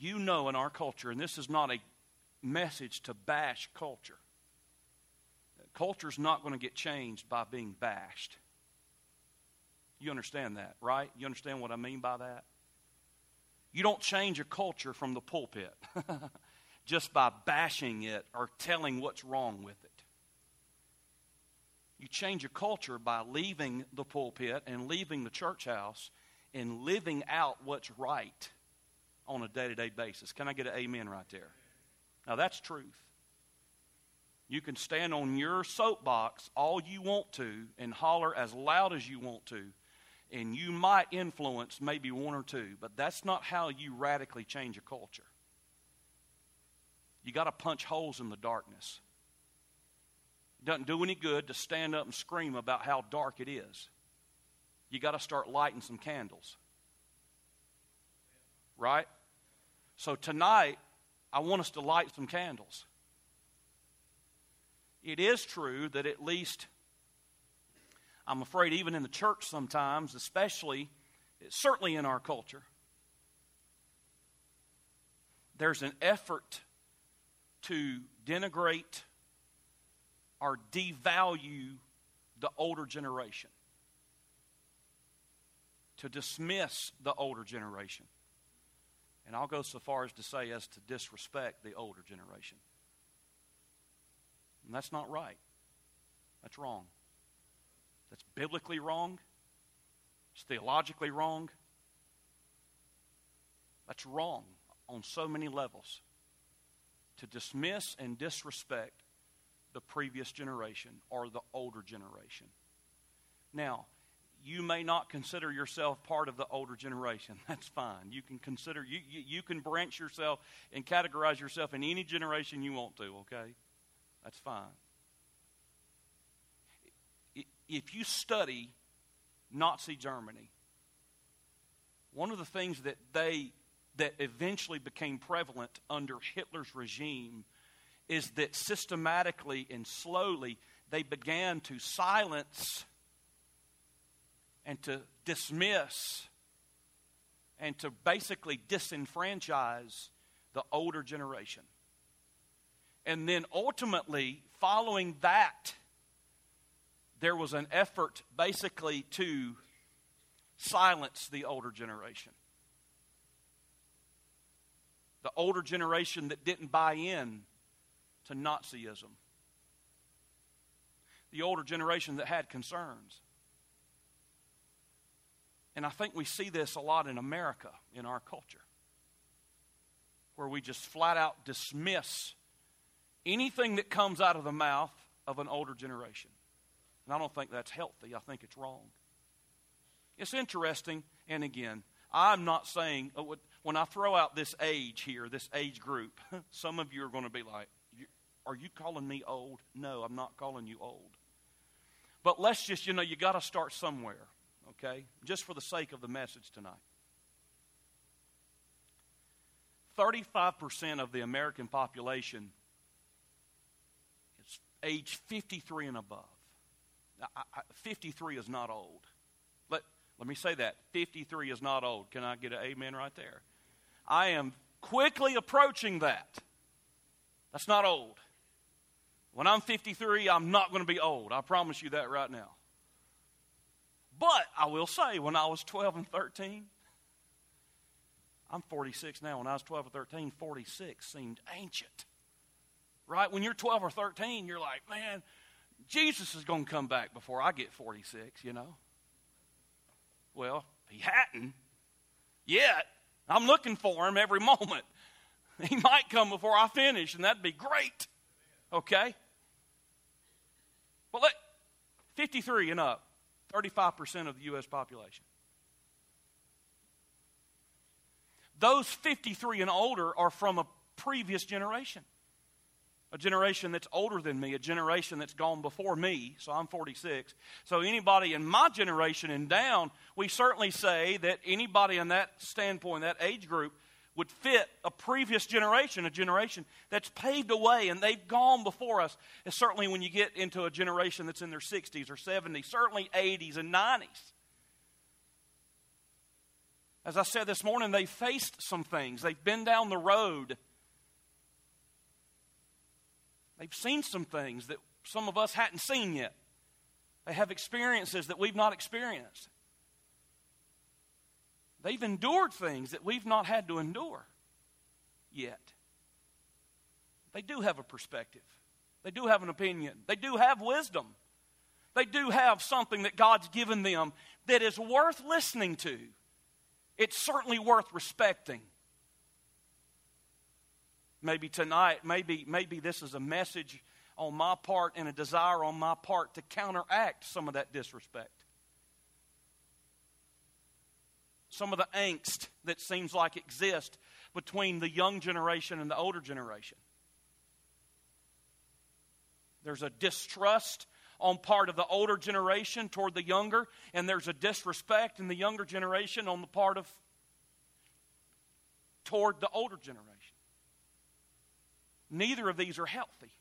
you know in our culture, and this is not a message to bash culture. Culture's not going to get changed by being bashed. You understand that, right? You understand what I mean by that? You don't change a culture from the pulpit just by bashing it or telling what's wrong with it. You change a culture by leaving the pulpit and leaving the church house and living out what's right on a day to day basis. Can I get an amen right there? Now, that's truth. You can stand on your soapbox all you want to and holler as loud as you want to, and you might influence maybe one or two, but that's not how you radically change a culture. You got to punch holes in the darkness. It doesn't do any good to stand up and scream about how dark it is. You got to start lighting some candles. Right? So tonight, I want us to light some candles. It is true that at least, I'm afraid, even in the church sometimes, especially, certainly in our culture, there's an effort to denigrate or devalue the older generation, to dismiss the older generation. And I'll go so far as to say as to disrespect the older generation. And that's not right. That's wrong. That's biblically wrong. It's theologically wrong. That's wrong on so many levels. To dismiss and disrespect the previous generation or the older generation. Now, you may not consider yourself part of the older generation. That's fine. You can consider, you, you, you, can branch yourself and categorize yourself in any generation you want to, okay? That's fine. If you study Nazi Germany, one of the things that they that eventually became prevalent under Hitler's regime is that systematically and slowly they began to silence and to dismiss and to basically disenfranchise the older generation. And then ultimately, following that, there was an effort basically to silence the older generation. The older generation that didn't buy in to Nazism. The older generation that had concerns. And I think we see this a lot in America, in our culture, where we just flat out dismiss anything that comes out of the mouth of an older generation. And I don't think that's healthy. I think it's wrong. It's interesting, and again, I'm not saying, uh, when I throw out this age here, this age group, some of you are going to be like, Are you calling me old? No, I'm not calling you old. But let's just, you know, you got to start somewhere okay? Just for the sake of the message tonight. 35% of the American population is age 53 and above. I, I, 53 is not old. Let, let me say that. 53 is not old. Can I get an amen right there? I am quickly approaching that. That's not old. When I'm 53, I'm not going to be old. I promise you that right now. But I will say, when I was 12 and 13, I'm 46 now. When I was 12 or 13, 46 seemed ancient. Right? When you're 12 or 13, you're like, man, Jesus is going to come back before I get 46, you know? Well, he hadn't yet. I'm looking for him every moment. He might come before I finish, and that'd be great. Okay? But let 53 and up. 35% of the U.S. population. Those 53 and older are from a previous generation. A generation that's older than me, a generation that's gone before me, so I'm 46. So, anybody in my generation and down, we certainly say that anybody in that standpoint, that age group, would fit a previous generation, a generation that's paved a way and they've gone before us. And certainly when you get into a generation that's in their 60s or 70s, certainly 80s and 90s. As I said this morning, they faced some things. They've been down the road. They've seen some things that some of us hadn't seen yet. They have experiences that we've not experienced. They've endured things that we've not had to endure yet. They do have a perspective, they do have an opinion, they do have wisdom. They do have something that God's given them that is worth listening to. It's certainly worth respecting. Maybe tonight, maybe, maybe this is a message on my part and a desire on my part to counteract some of that disrespect. Some of the angst that seems like exists between the young generation and the older generation. There's a distrust on part of the older generation toward the younger, and there's a disrespect in the younger generation on the part of toward the older generation. Neither of these are healthy.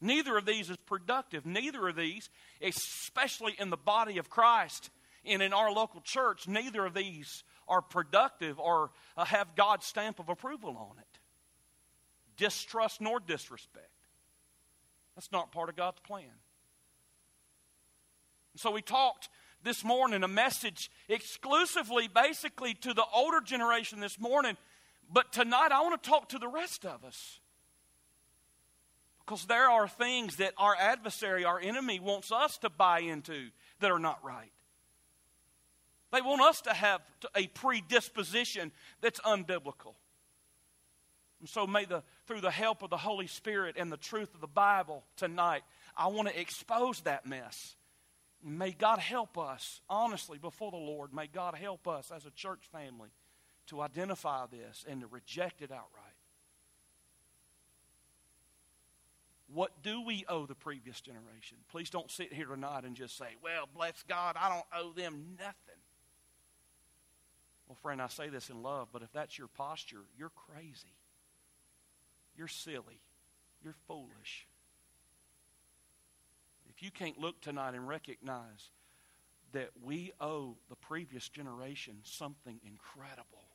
Neither of these is productive. Neither of these, especially in the body of Christ and in our local church, neither of these are productive or uh, have God's stamp of approval on it. Distrust nor disrespect. That's not part of God's plan. So we talked this morning a message exclusively, basically, to the older generation this morning. But tonight I want to talk to the rest of us. Because there are things that our adversary, our enemy, wants us to buy into that are not right. They want us to have a predisposition that's unbiblical. And so, may the, through the help of the Holy Spirit and the truth of the Bible tonight, I want to expose that mess. May God help us, honestly, before the Lord, may God help us as a church family to identify this and to reject it outright. What do we owe the previous generation? Please don't sit here tonight and just say, well, bless God, I don't owe them nothing. Well, friend, I say this in love, but if that's your posture, you're crazy. You're silly. You're foolish. If you can't look tonight and recognize that we owe the previous generation something incredible,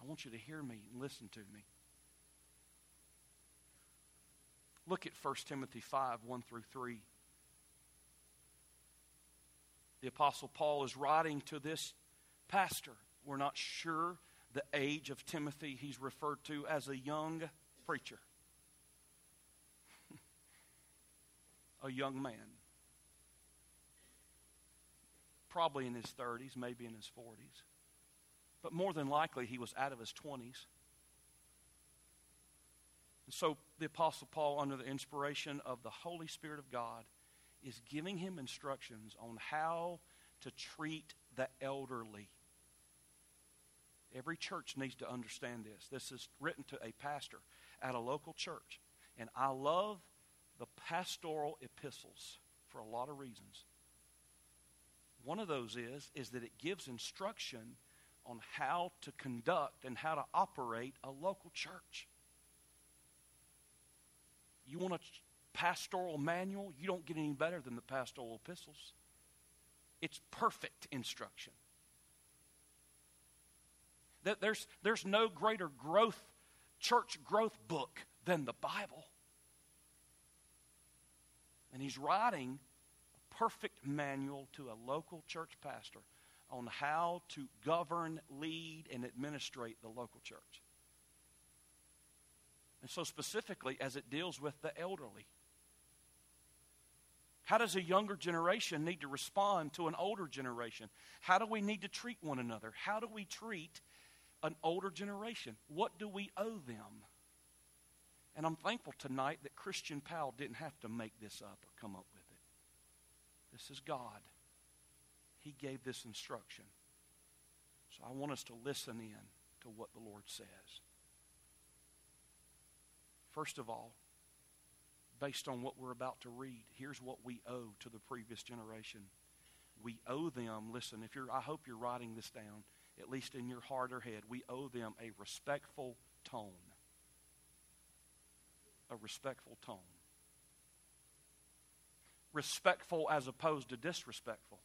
I want you to hear me and listen to me. Look at 1 Timothy 5 1 through 3. The Apostle Paul is writing to this pastor. We're not sure the age of Timothy, he's referred to as a young preacher, a young man. Probably in his 30s, maybe in his 40s. But more than likely, he was out of his 20s. And so the Apostle Paul, under the inspiration of the Holy Spirit of God, is giving him instructions on how to treat the elderly. Every church needs to understand this. This is written to a pastor at a local church. And I love the pastoral epistles for a lot of reasons. One of those is, is that it gives instruction on how to conduct and how to operate a local church. You want a pastoral manual? You don't get any better than the pastoral epistles. It's perfect instruction. There's, there's no greater growth, church growth book than the Bible. And he's writing a perfect manual to a local church pastor on how to govern, lead, and administrate the local church. And so, specifically, as it deals with the elderly. How does a younger generation need to respond to an older generation? How do we need to treat one another? How do we treat an older generation. What do we owe them? And I'm thankful tonight that Christian Powell didn't have to make this up or come up with it. This is God. He gave this instruction. So I want us to listen in to what the Lord says. First of all, based on what we're about to read, here's what we owe to the previous generation. We owe them, listen, if you're I hope you're writing this down at least in your heart or head, we owe them a respectful tone. A respectful tone. respectful as opposed to disrespectful.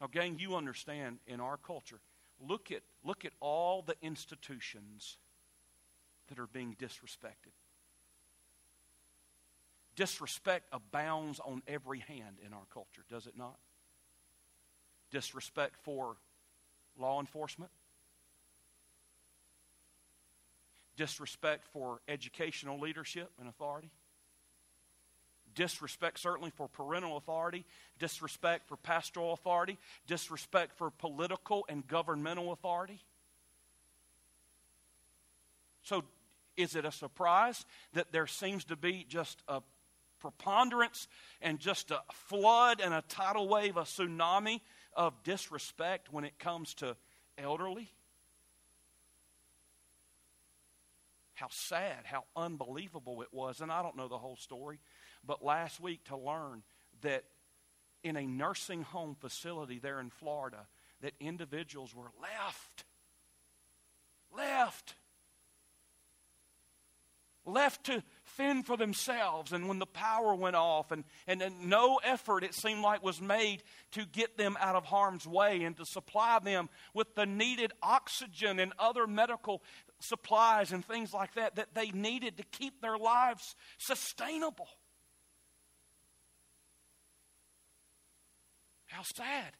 Now, gang, you understand in our culture, look at, look at all the institutions that are being disrespected. Disrespect abounds on every hand in our culture, does it not? Disrespect for law enforcement, disrespect for educational leadership and authority, disrespect certainly for parental authority, disrespect for pastoral authority, disrespect for political and governmental authority. So, is it a surprise that there seems to be just a preponderance and just a flood and a tidal wave, a tsunami of disrespect when it comes to elderly? How sad, how unbelievable it was. And I don't know the whole story, but last week to learn that in a nursing home facility there in Florida, that individuals were left. Left left to fend for themselves. And when the power went off, and, and, and, no effort, it seemed like, was made to get them out of harm's way and to supply them with the needed oxygen and other medical supplies and things like that that they needed to keep their lives sustainable. How sad.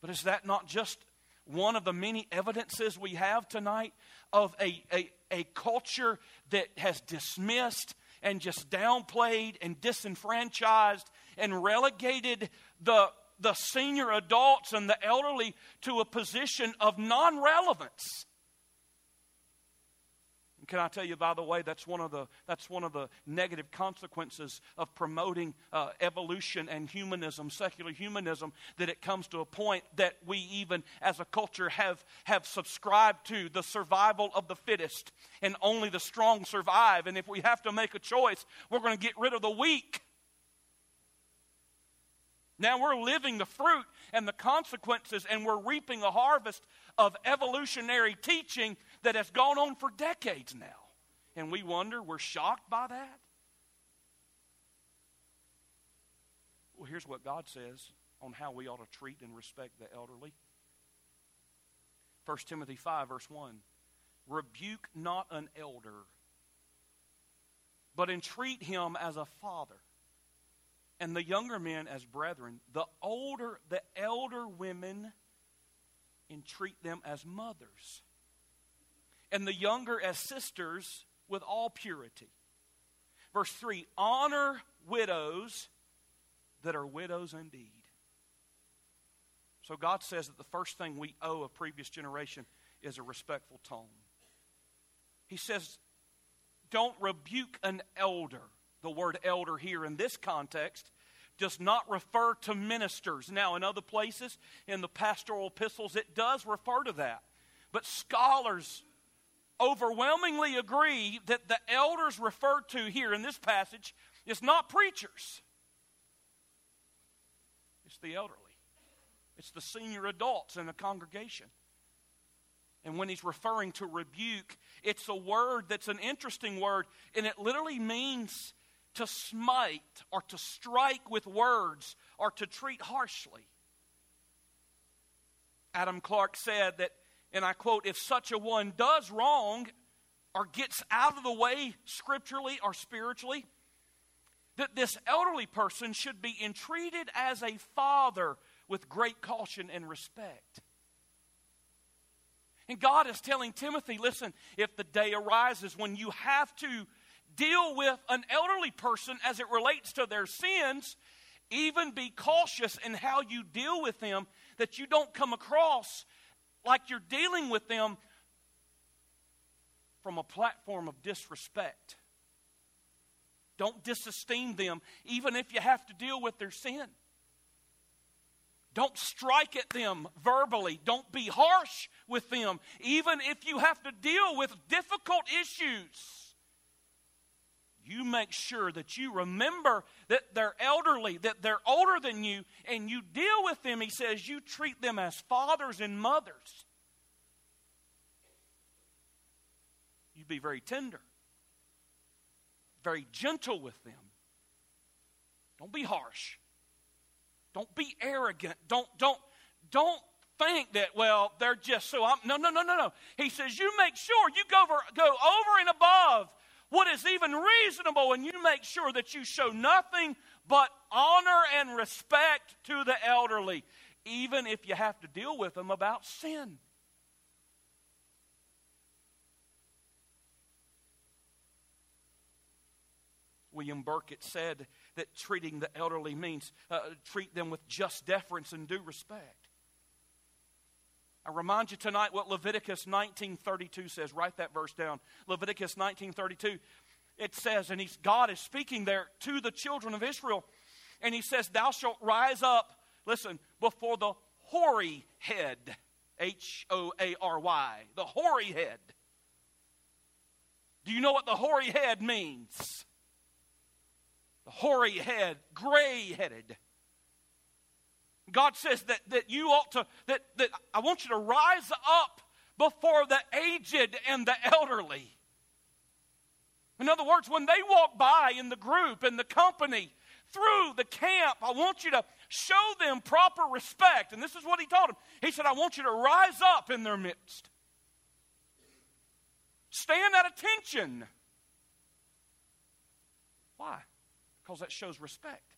But is that not just one of the many evidences we have tonight of a, a, a culture that has dismissed and just downplayed and disenfranchised and relegated the, the senior adults and the elderly to a position of non relevance. Can I tell you, by the way, that's one of the, that's one of the negative consequences of promoting uh, evolution and humanism, secular humanism, that it comes to a point that we even as a culture have, have subscribed to the survival of the fittest, and only the strong survive. And if we have to make a choice, we're going to get rid of the weak. Now we're living the fruit and the consequences, and we're reaping a harvest of evolutionary teaching that has gone on for decades now. And we wonder, we're shocked by that. Well, here's what God says on how we ought to treat and respect the elderly. 1 Timothy 5, verse 1. Rebuke not an elder, but entreat him as a father, and the younger men as brethren. The older, the elder women, entreat them as mothers and the younger as sisters with all purity. Verse 3 Honor widows that are widows indeed. So God says that the first thing we owe a previous generation is a respectful tone. He says, Don't rebuke an elder. The word elder here in this context does not refer to ministers. Now, in other places, in the pastoral epistles, it does refer to that. But scholars overwhelmingly agree that the elders referred to here in this passage is not preachers, it's the elderly, it's the senior adults in the congregation. And when he's referring to rebuke, it's a word that's an interesting word, and it literally means to smite or to strike with words or to treat harshly. Adam Clarke said that and I quote, if such a one does wrong or gets out of the way scripturally or spiritually, that this elderly person should be entreated as a father with great caution and respect. And God is telling Timothy listen, if the day arises when you have to deal with an elderly person as it relates to their sins, even be cautious in how you deal with them that you don't come across like you're dealing with them from a platform of disrespect. Don't disesteem them, even if you have to deal with their sin. Don't strike at them verbally. Don't be harsh with them, even if you have to deal with difficult issues. You make sure that you remember that they're elderly, that they're older than you, and you deal with them. He says you treat them as fathers and mothers. You be very tender. very gentle with them. Don't be harsh. Don't be arrogant. Don't, don't, don't think that, well, they're just so. I'm, no, no, no, no, no. He says, you make sure you go over, go over and above what is even reasonable, and you make sure that you show nothing but honor and respect to the elderly, even if you have to deal with them about sin. William Burkitt said that treating the elderly means uh, treat them with just deference and due respect. I remind you tonight what Leviticus 19:32 says. Write that verse down. Leviticus 19:32. It says, and he's, God is speaking there to the children of Israel, and he says, "Thou shalt rise up, listen, before the hoary head, H O A R Y, the hoary head." Do you know what the hoary head means? The hoary head, gray headed. God says that, that you ought to, that, that I want you to rise up before the aged and the elderly. In other words, when they walk by in the group, in the company, through the camp, I want you to show them proper respect. And this is what he told them. He said, I want you to rise up in their midst. Stand at attention. Why? Because that shows respect.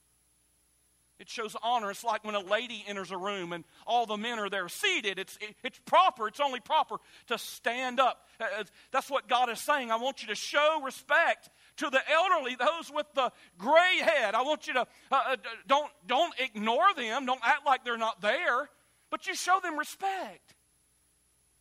It shows honor. It's like when a lady enters a room and all the men are there seated. It's, it, it's proper. It's only proper to stand up. Uh, uh, that's what God is saying. I want you to show respect to the elderly, those with the gray head. I want you to, uh, uh, don't, don't ignore them. Don't act like they're not there, but you show them respect.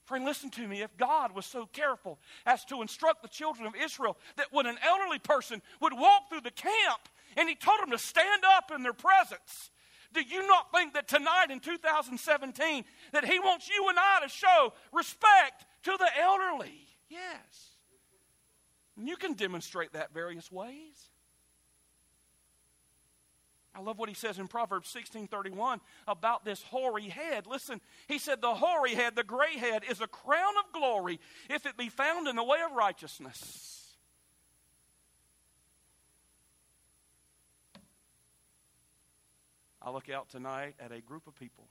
Friend, listen to me. If God was so careful as to instruct the children of Israel that when an elderly person would walk through the camp, and he told them to stand up in their presence. Do you not think that tonight in 2017 that he wants you and I to show respect to the elderly? Yes. And you can demonstrate that various ways. I love what he says in Proverbs 16:31 about this hoary head. Listen, he said the hoary head, the gray head is a crown of glory if it be found in the way of righteousness. I look out tonight at a group of people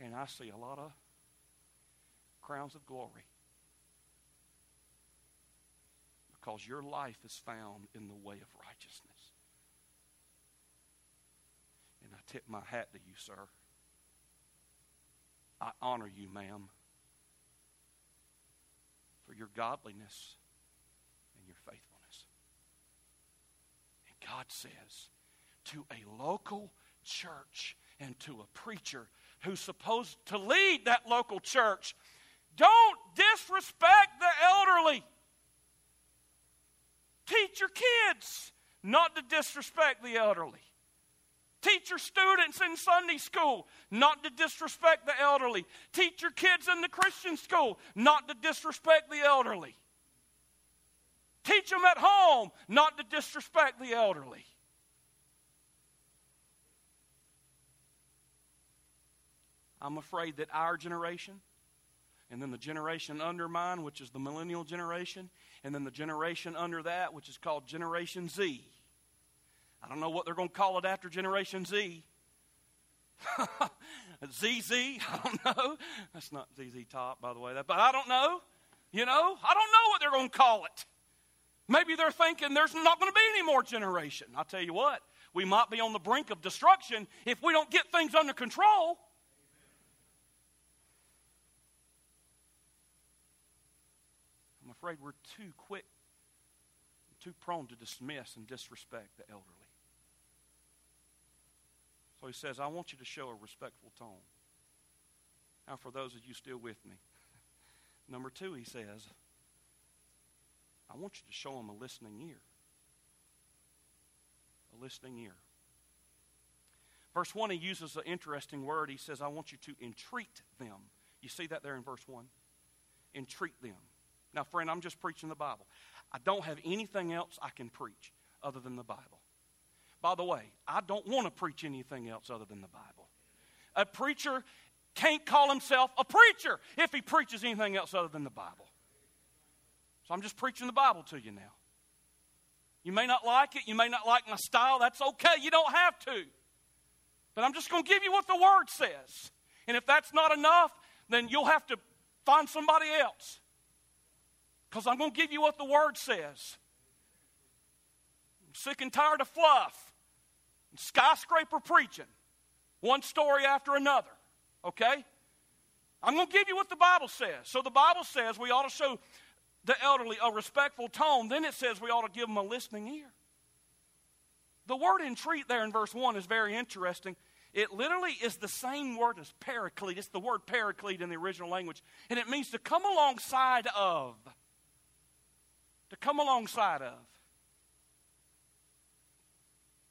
and I see a lot of crowns of glory. Because your life is found in the way of righteousness. And I tip my hat to you, sir. I honor you, ma'am, for your godliness and your faithfulness. God says to a local church and to a preacher who's supposed to lead that local church don't disrespect the elderly. Teach your kids not to disrespect the elderly. Teach your students in Sunday school not to disrespect the elderly. Teach your kids in the Christian school not to disrespect the elderly. Teach them at home not to disrespect the elderly. I'm afraid that our generation, and then the generation under mine, which is the millennial generation, and then the generation under that, which is called Generation Z. I don't know what they're going to call it after Generation Z. ZZ, I don't know. That's not ZZ Top, by the way. But I don't know. You know, I don't know what they're going to call it. Maybe they're thinking there's not going to be any more generation. I'll tell you what, we might be on the brink of destruction if we don't get things under control. I'm afraid we're too quick, too prone to dismiss and disrespect the elderly. So he says, I want you to show a respectful tone. Now, for those of you still with me, number two, he says, I want you to show them a listening ear. A listening ear. Verse 1, he uses an interesting word. He says, I want you to entreat them. You see that there in verse 1? Entreat them. Now, friend, I'm just preaching the Bible. I don't have anything else I can preach other than the Bible. By the way, I don't want to preach anything else other than the Bible. A preacher can't call himself a preacher if he preaches anything else other than the Bible. So I'm just preaching the Bible to you now. You may not like it. You may not like my style. That's okay. You don't have to. But I'm just going to give you what the Word says. And if that's not enough, then you'll have to find somebody else. Because I'm going to give you what the Word says. I'm sick and tired of fluff and skyscraper preaching, one story after another. Okay? I'm going to give you what the Bible says. So the Bible says we ought to show the elderly a respectful tone. Then it says we ought to give them a listening ear. The word entreat there in verse 1 is very interesting. It literally is the same word as paraclete. It's the word paraclete in the original language. And it means to come alongside of. To come alongside of.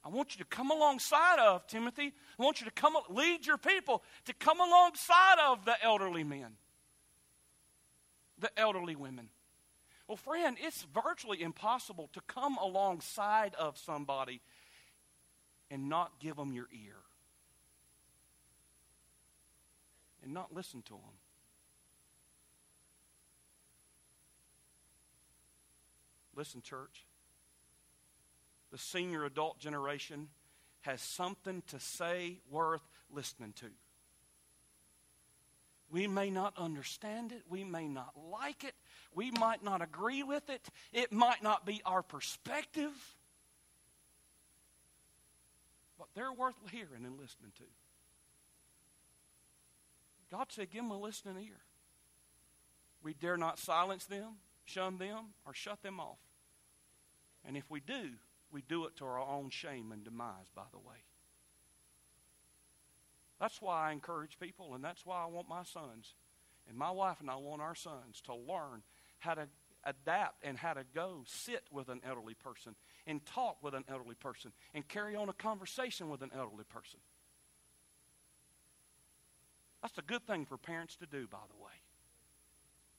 I want you to come alongside of, Timothy. I want you to come lead your people to come alongside of the elderly men, the elderly women. Well, friend, it's virtually impossible to come alongside of somebody and not give them your ear and not listen to them. Listen, church. The senior adult generation has something to say worth listening to. We may not understand it. We may not like it. We might not agree with it. It might not be our perspective. But they're worth hearing and listening to. God said, give them a listening ear. We dare not silence them, shun them, or shut them off. And if we do, we do it to our own shame and demise, by the way. That's why I encourage people, and that's why I want my sons and my wife and I want our sons to learn how to adapt and how to go sit with an elderly person and talk with an elderly person and carry on a conversation with an elderly person. That's a good thing for parents to do, by the way.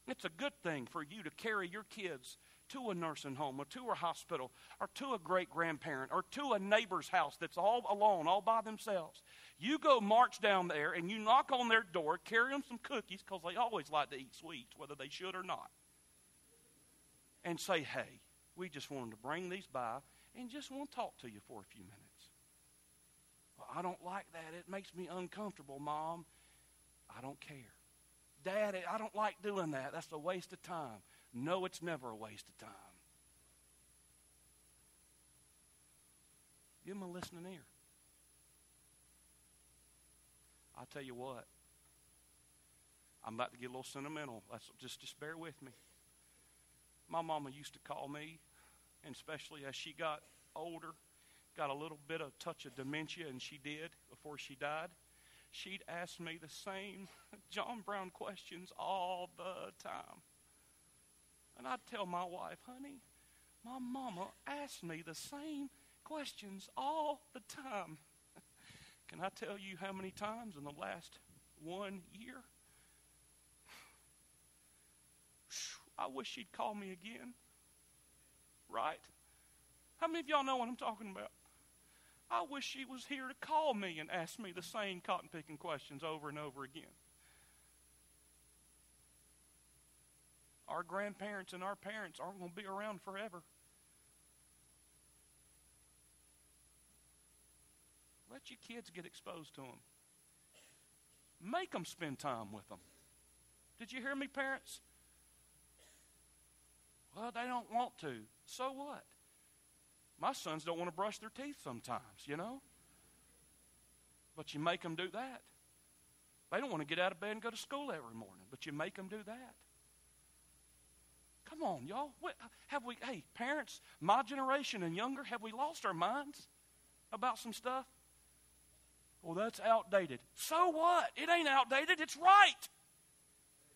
It's a good thing for you to carry your kids to a nursing home or to a hospital or to a great grandparent or to a neighbor's house that's all alone, all by themselves. You go march down there and you knock on their door, carry them some cookies because they always like to eat sweets, whether they should or not, and say, hey, we just wanted to bring these by and just want to talk to you for a few minutes. Well, I don't like that. It makes me uncomfortable, Mom. I don't care. Dad, I don't like doing that. That's a waste of time. No, it's never a waste of time. Give them a listening ear. I'll tell you what. I'm about to get a little sentimental. That's, just, just bear with me. My mama used to call me, and especially as she got older, got a little bit of touch of dementia, and she did before she died. She'd ask me the same John Brown questions all the time. And I'd tell my wife, honey, my mama asked me the same questions all the time. Can I tell you how many times in the last one year? I wish she'd call me again. Right? How many of y'all know what I'm talking about? I wish she was here to call me and ask me the same cotton picking questions over and over again. Our grandparents and our parents aren't going to be around forever. Your kids get exposed to them. Make them spend time with them. Did you hear me, parents? Well, they don't want to. So what? My sons don't want to brush their teeth sometimes, you know? But you make them do that. They don't want to get out of bed and go to school every morning, but you make them do that. Come on, y'all. Have we, hey, parents, my generation and younger, have we lost our minds about some stuff? Well, that's outdated. So what? It ain't outdated, it's right.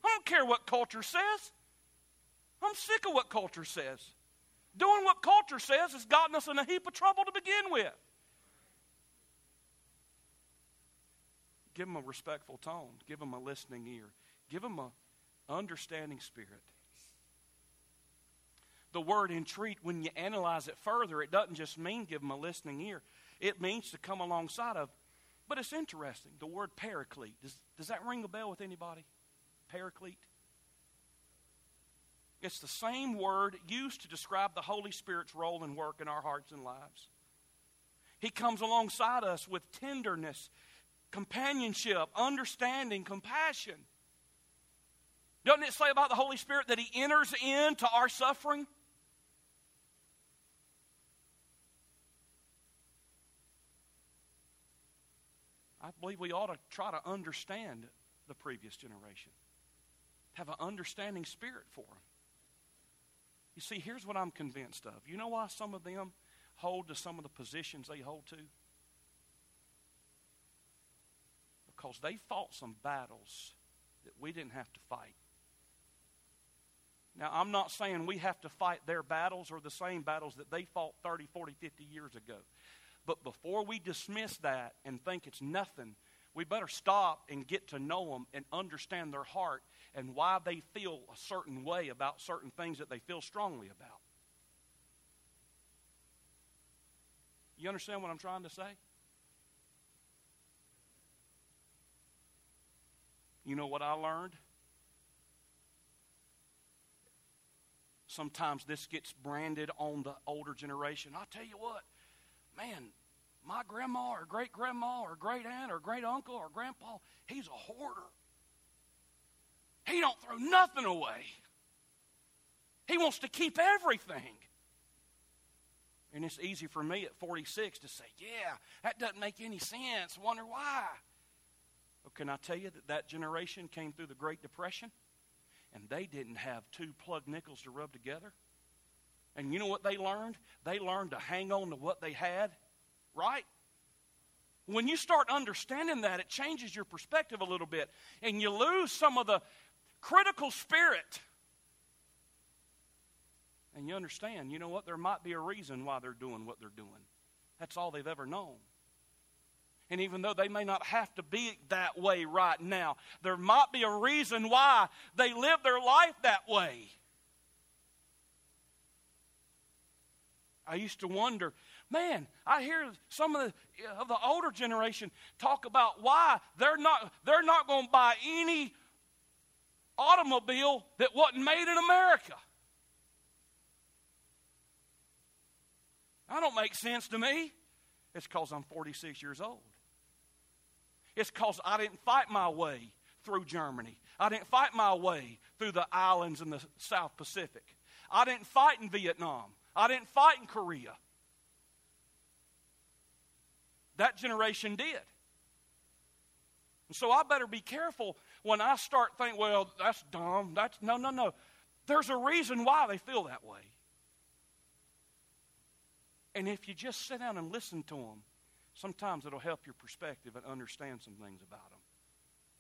I don't care what culture says. I'm sick of what culture says. Doing what culture says has gotten us in a heap of trouble to begin with. Give them a respectful tone. Give them a listening ear. Give them a understanding spirit the word entreat, when you analyze it further, it doesn't just mean give them a listening ear. It means to come alongside of. But it's interesting. The word paraclete. Does, does that ring a bell with anybody? Paraclete? It's the same word used to describe the Holy Spirit's role and work in our hearts and lives. He comes alongside us with tenderness, companionship, understanding, compassion. Doesn't it say about the Holy Spirit that He enters into our suffering? I believe we ought to try to understand the previous generation, have an understanding spirit for them. You see, here's what I'm convinced of. You know why some of them hold to some of the positions they hold to? Because they fought some battles that we didn't have to fight. Now, I'm not saying we have to fight their battles or the same battles that they fought 30, 40, 50 years ago. But before we dismiss that and think it's nothing, we better stop and get to know them and understand their heart and why they feel a certain way about certain things that they feel strongly about. You understand what I'm trying to say? You know what I learned? Sometimes this gets branded on the older generation. I'll tell you what, man, my grandma or great grandma or great aunt or great uncle or grandpa, he's a hoarder. He don't throw nothing away. He wants to keep everything. And it's easy for me at 46 to say, yeah, that doesn't make any sense. Wonder why. Well, can I tell you that that generation came through the Great Depression and they didn't have two plug nickels to rub together? And you know what they learned? They learned to hang on to what they had, right? When you start understanding that, it changes your perspective a little bit. And you lose some of the critical spirit and you understand, you know what? There might be a reason why they're doing what they're doing. That's all they've ever known. And even though they may not have to be that way right now, there might be a reason why they live their life that way. I used to wonder, man, I hear some of the, of the older generation talk about why they're not, they're not going to buy any automobile that wasn't made in America. That don't make sense to me. It's because I'm 46 years old. It's because I didn't fight my way through Germany. I didn't fight my way through the islands in the South Pacific. I didn't fight in Vietnam. I didn't fight in Korea. That generation did. And so I better be careful when I start thinking, well, that's dumb. That's no, no, no. There's a reason why they feel that way. And if you just sit down and listen to them, sometimes it'll help your perspective and understand some things about them.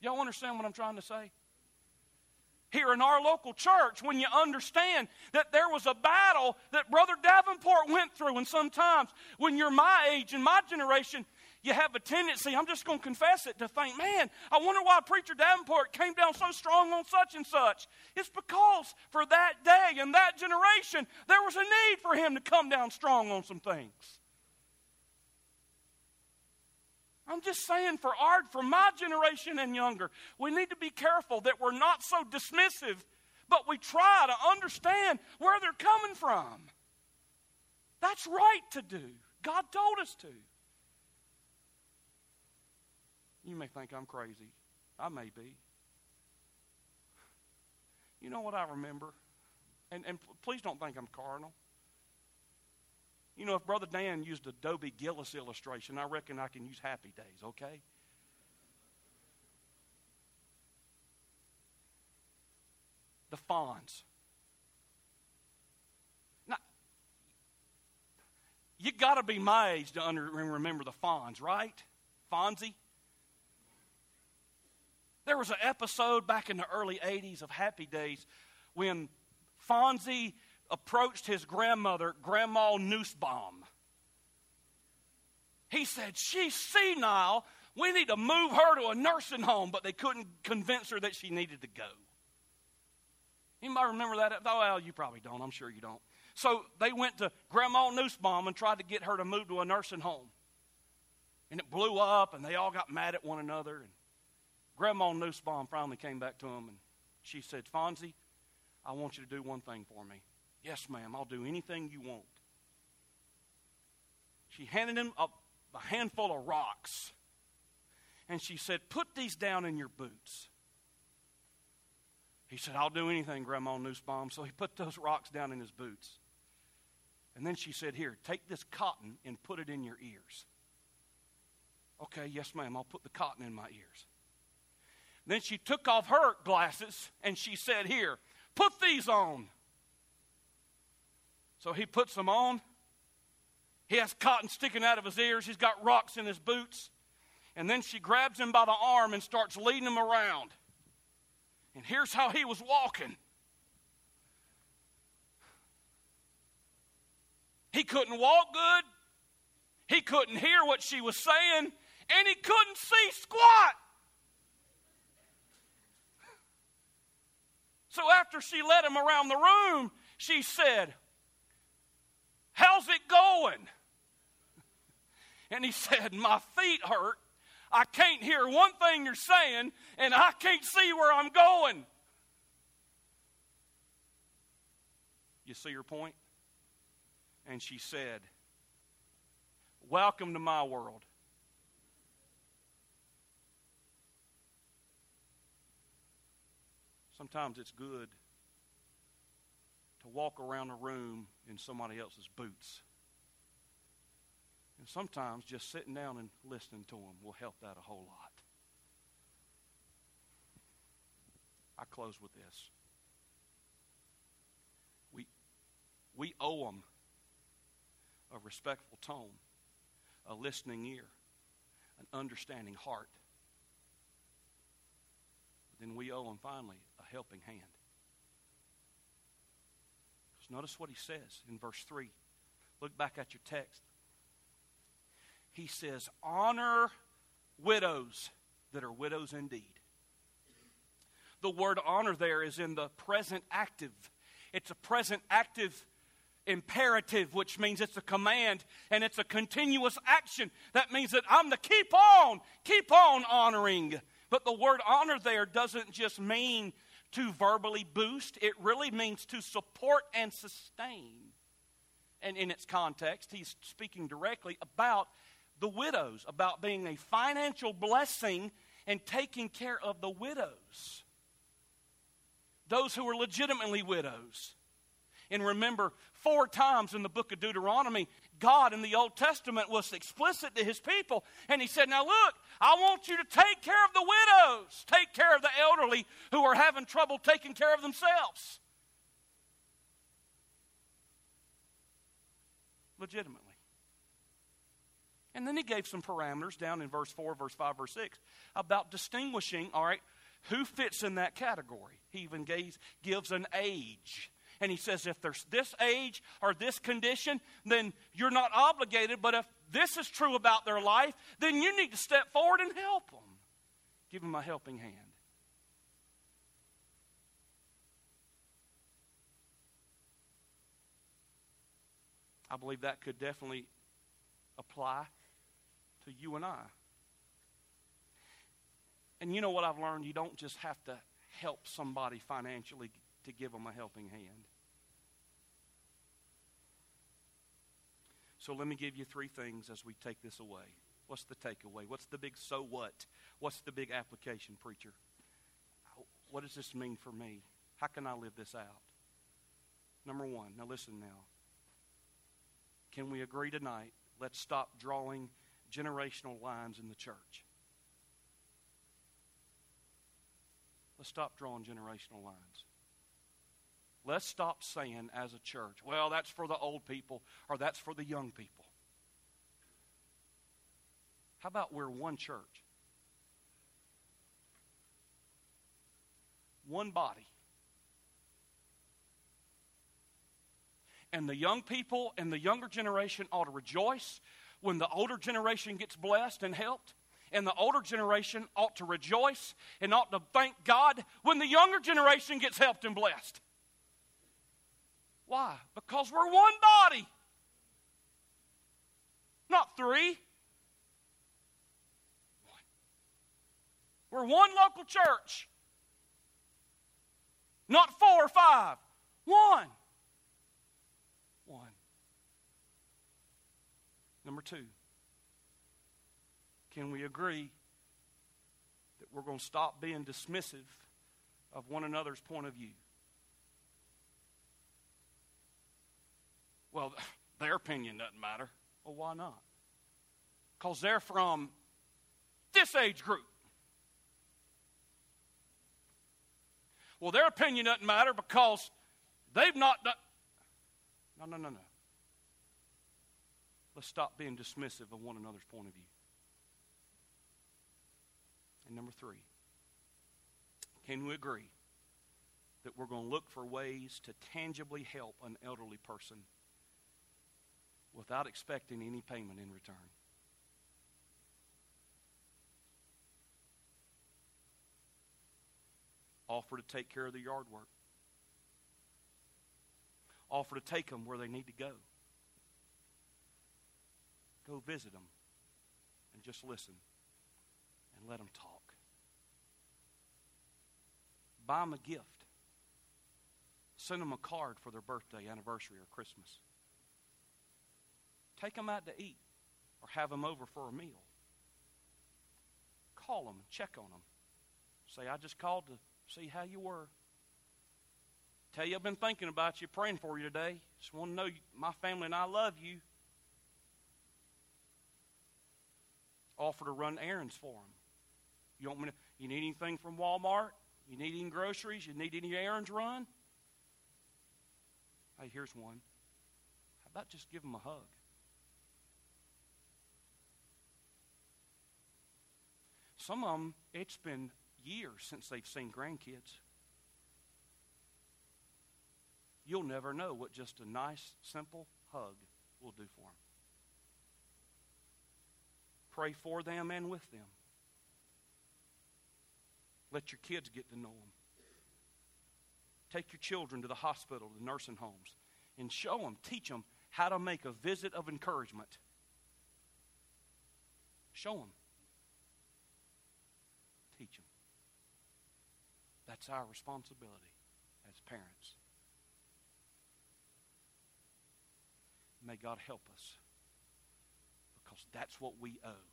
Y'all understand what I'm trying to say? Here in our local church, when you understand that there was a battle that Brother Davenport went through, and sometimes when you're my age and my generation, you have a tendency, I'm just going to confess it, to think, man, I wonder why Preacher Davenport came down so strong on such and such. It's because for that day and that generation, there was a need for him to come down strong on some things. I'm just saying for art, for my generation and younger, we need to be careful that we're not so dismissive, but we try to understand where they're coming from. That's right to do. God told us to. You may think I'm crazy. I may be. You know what I remember? And, and please don't think I'm carnal. You know, if Brother Dan used a Dobie Gillis illustration, I reckon I can use Happy Days, okay? The Fonz. Now, you got to be my age to under, remember the Fonz, right? Fonzie? There was an episode back in the early 80s of Happy Days when Fonzie approached his grandmother, Grandma Nussbaum. He said, She's senile. We need to move her to a nursing home, but they couldn't convince her that she needed to go. Anybody remember that? Oh, well, you probably don't. I'm sure you don't. So they went to Grandma Nussbaum and tried to get her to move to a nursing home. And it blew up, and they all got mad at one another. And Grandma Nussbaum finally came back to him and she said, Fonzie, I want you to do one thing for me. Yes, ma'am, I'll do anything you want. She handed him a, a handful of rocks. And she said, Put these down in your boots. He said, I'll do anything, Grandma Nussbaum. So he put those rocks down in his boots. And then she said, Here, take this cotton and put it in your ears. Okay, yes, ma'am, I'll put the cotton in my ears. Then she took off her glasses and she said, Here, put these on. So he puts them on. He has cotton sticking out of his ears. He's got rocks in his boots. And then she grabs him by the arm and starts leading him around. And here's how he was walking. He couldn't walk good. He couldn't hear what she was saying. And he couldn't see squat. So after she led him around the room, she said, How's it going? And he said, My feet hurt. I can't hear one thing you're saying, and I can't see where I'm going. You see your point? And she said, Welcome to my world. Sometimes it's good walk around a room in somebody else's boots. And sometimes just sitting down and listening to them will help that a whole lot. I close with this. We, we owe them a respectful tone, a listening ear, an understanding heart. But then we owe them finally a helping hand. Notice what he says in verse 3. Look back at your text. He says, Honor widows that are widows indeed. The word honor there is in the present active. It's a present active imperative, which means it's a command and it's a continuous action. That means that I'm to keep on, keep on honoring. But the word honor there doesn't just mean to verbally boost, it really means to support and sustain. And in its context, he's speaking directly about the widows, about being a financial blessing and taking care of the widows. Those who are legitimately widows. And remember, four times in the book of Deuteronomy, God in the Old Testament was explicit to his people. And he said, Now look, I want you to take care of the widows, take care of the elderly who are having trouble taking care of themselves. Legitimately. And then he gave some parameters down in verse 4, verse 5, verse 6 about distinguishing, all right, who fits in that category. He even gave, gives an age. And he says, if there's this age or this condition, then you're not obligated. But if this is true about their life, then you need to step forward and help them. Give them a helping hand. I believe that could definitely apply to you and I. And you know what I've learned? You don't just have to help somebody financially to give them a helping hand. So let me give you three things as we take this away. What's the takeaway? What's the big so what? What's the big application, preacher? What does this mean for me? How can I live this out? Number one, now listen now. Can we agree tonight? Let's stop drawing generational lines in the church. Let's stop drawing generational lines. Let's stop saying as a church, well, that's for the old people or that's for the young people. How about we're one church? One body. And the young people and the younger generation ought to rejoice when the older generation gets blessed and helped. And the older generation ought to rejoice and ought to thank God when the younger generation gets helped and blessed. Why? Because we're one body, not three. We're one local church. Not four or five. One. One. Number two, can we agree that we're going to stop being dismissive of one another's point of view? Well, their opinion doesn't matter. Well, why not? Because they're from this age group. Well, their opinion doesn't matter because they've not done. No, no, no, no. Let's stop being dismissive of one another's point of view. And number three, can we agree that we're going to look for ways to tangibly help an elderly person without expecting any payment in return? Offer to take care of the yard work. Offer to take them where they need to go. Go visit them and just listen and let them talk. Buy them a gift. Send them a card for their birthday, anniversary, or Christmas. Take them out to eat or have them over for a meal. Call them check on them. Say, I just called to see how you were. Tell you I've been thinking about you, praying for you today. Just want to know my family and I love you. Offer to run errands for them. You want to, you need anything from Walmart? You need any groceries? You need any errands run? Hey, here's one. How about just give them a hug? Some of them, it's been years since they've seen grandkids. You'll never know what just a nice, simple hug will do for them. Pray for them and with them. Let your kids get to know them. Take your children to the hospital, the nursing homes, and show them, teach them how to make a visit of encouragement. Show them. Teach them. That's our responsibility as parents. May God help us because that's what we owe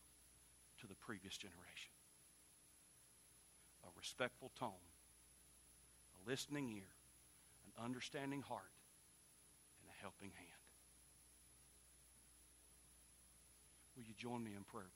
to the previous generation a respectful tone, a listening ear, an understanding heart, and a helping hand. Will you join me in prayer?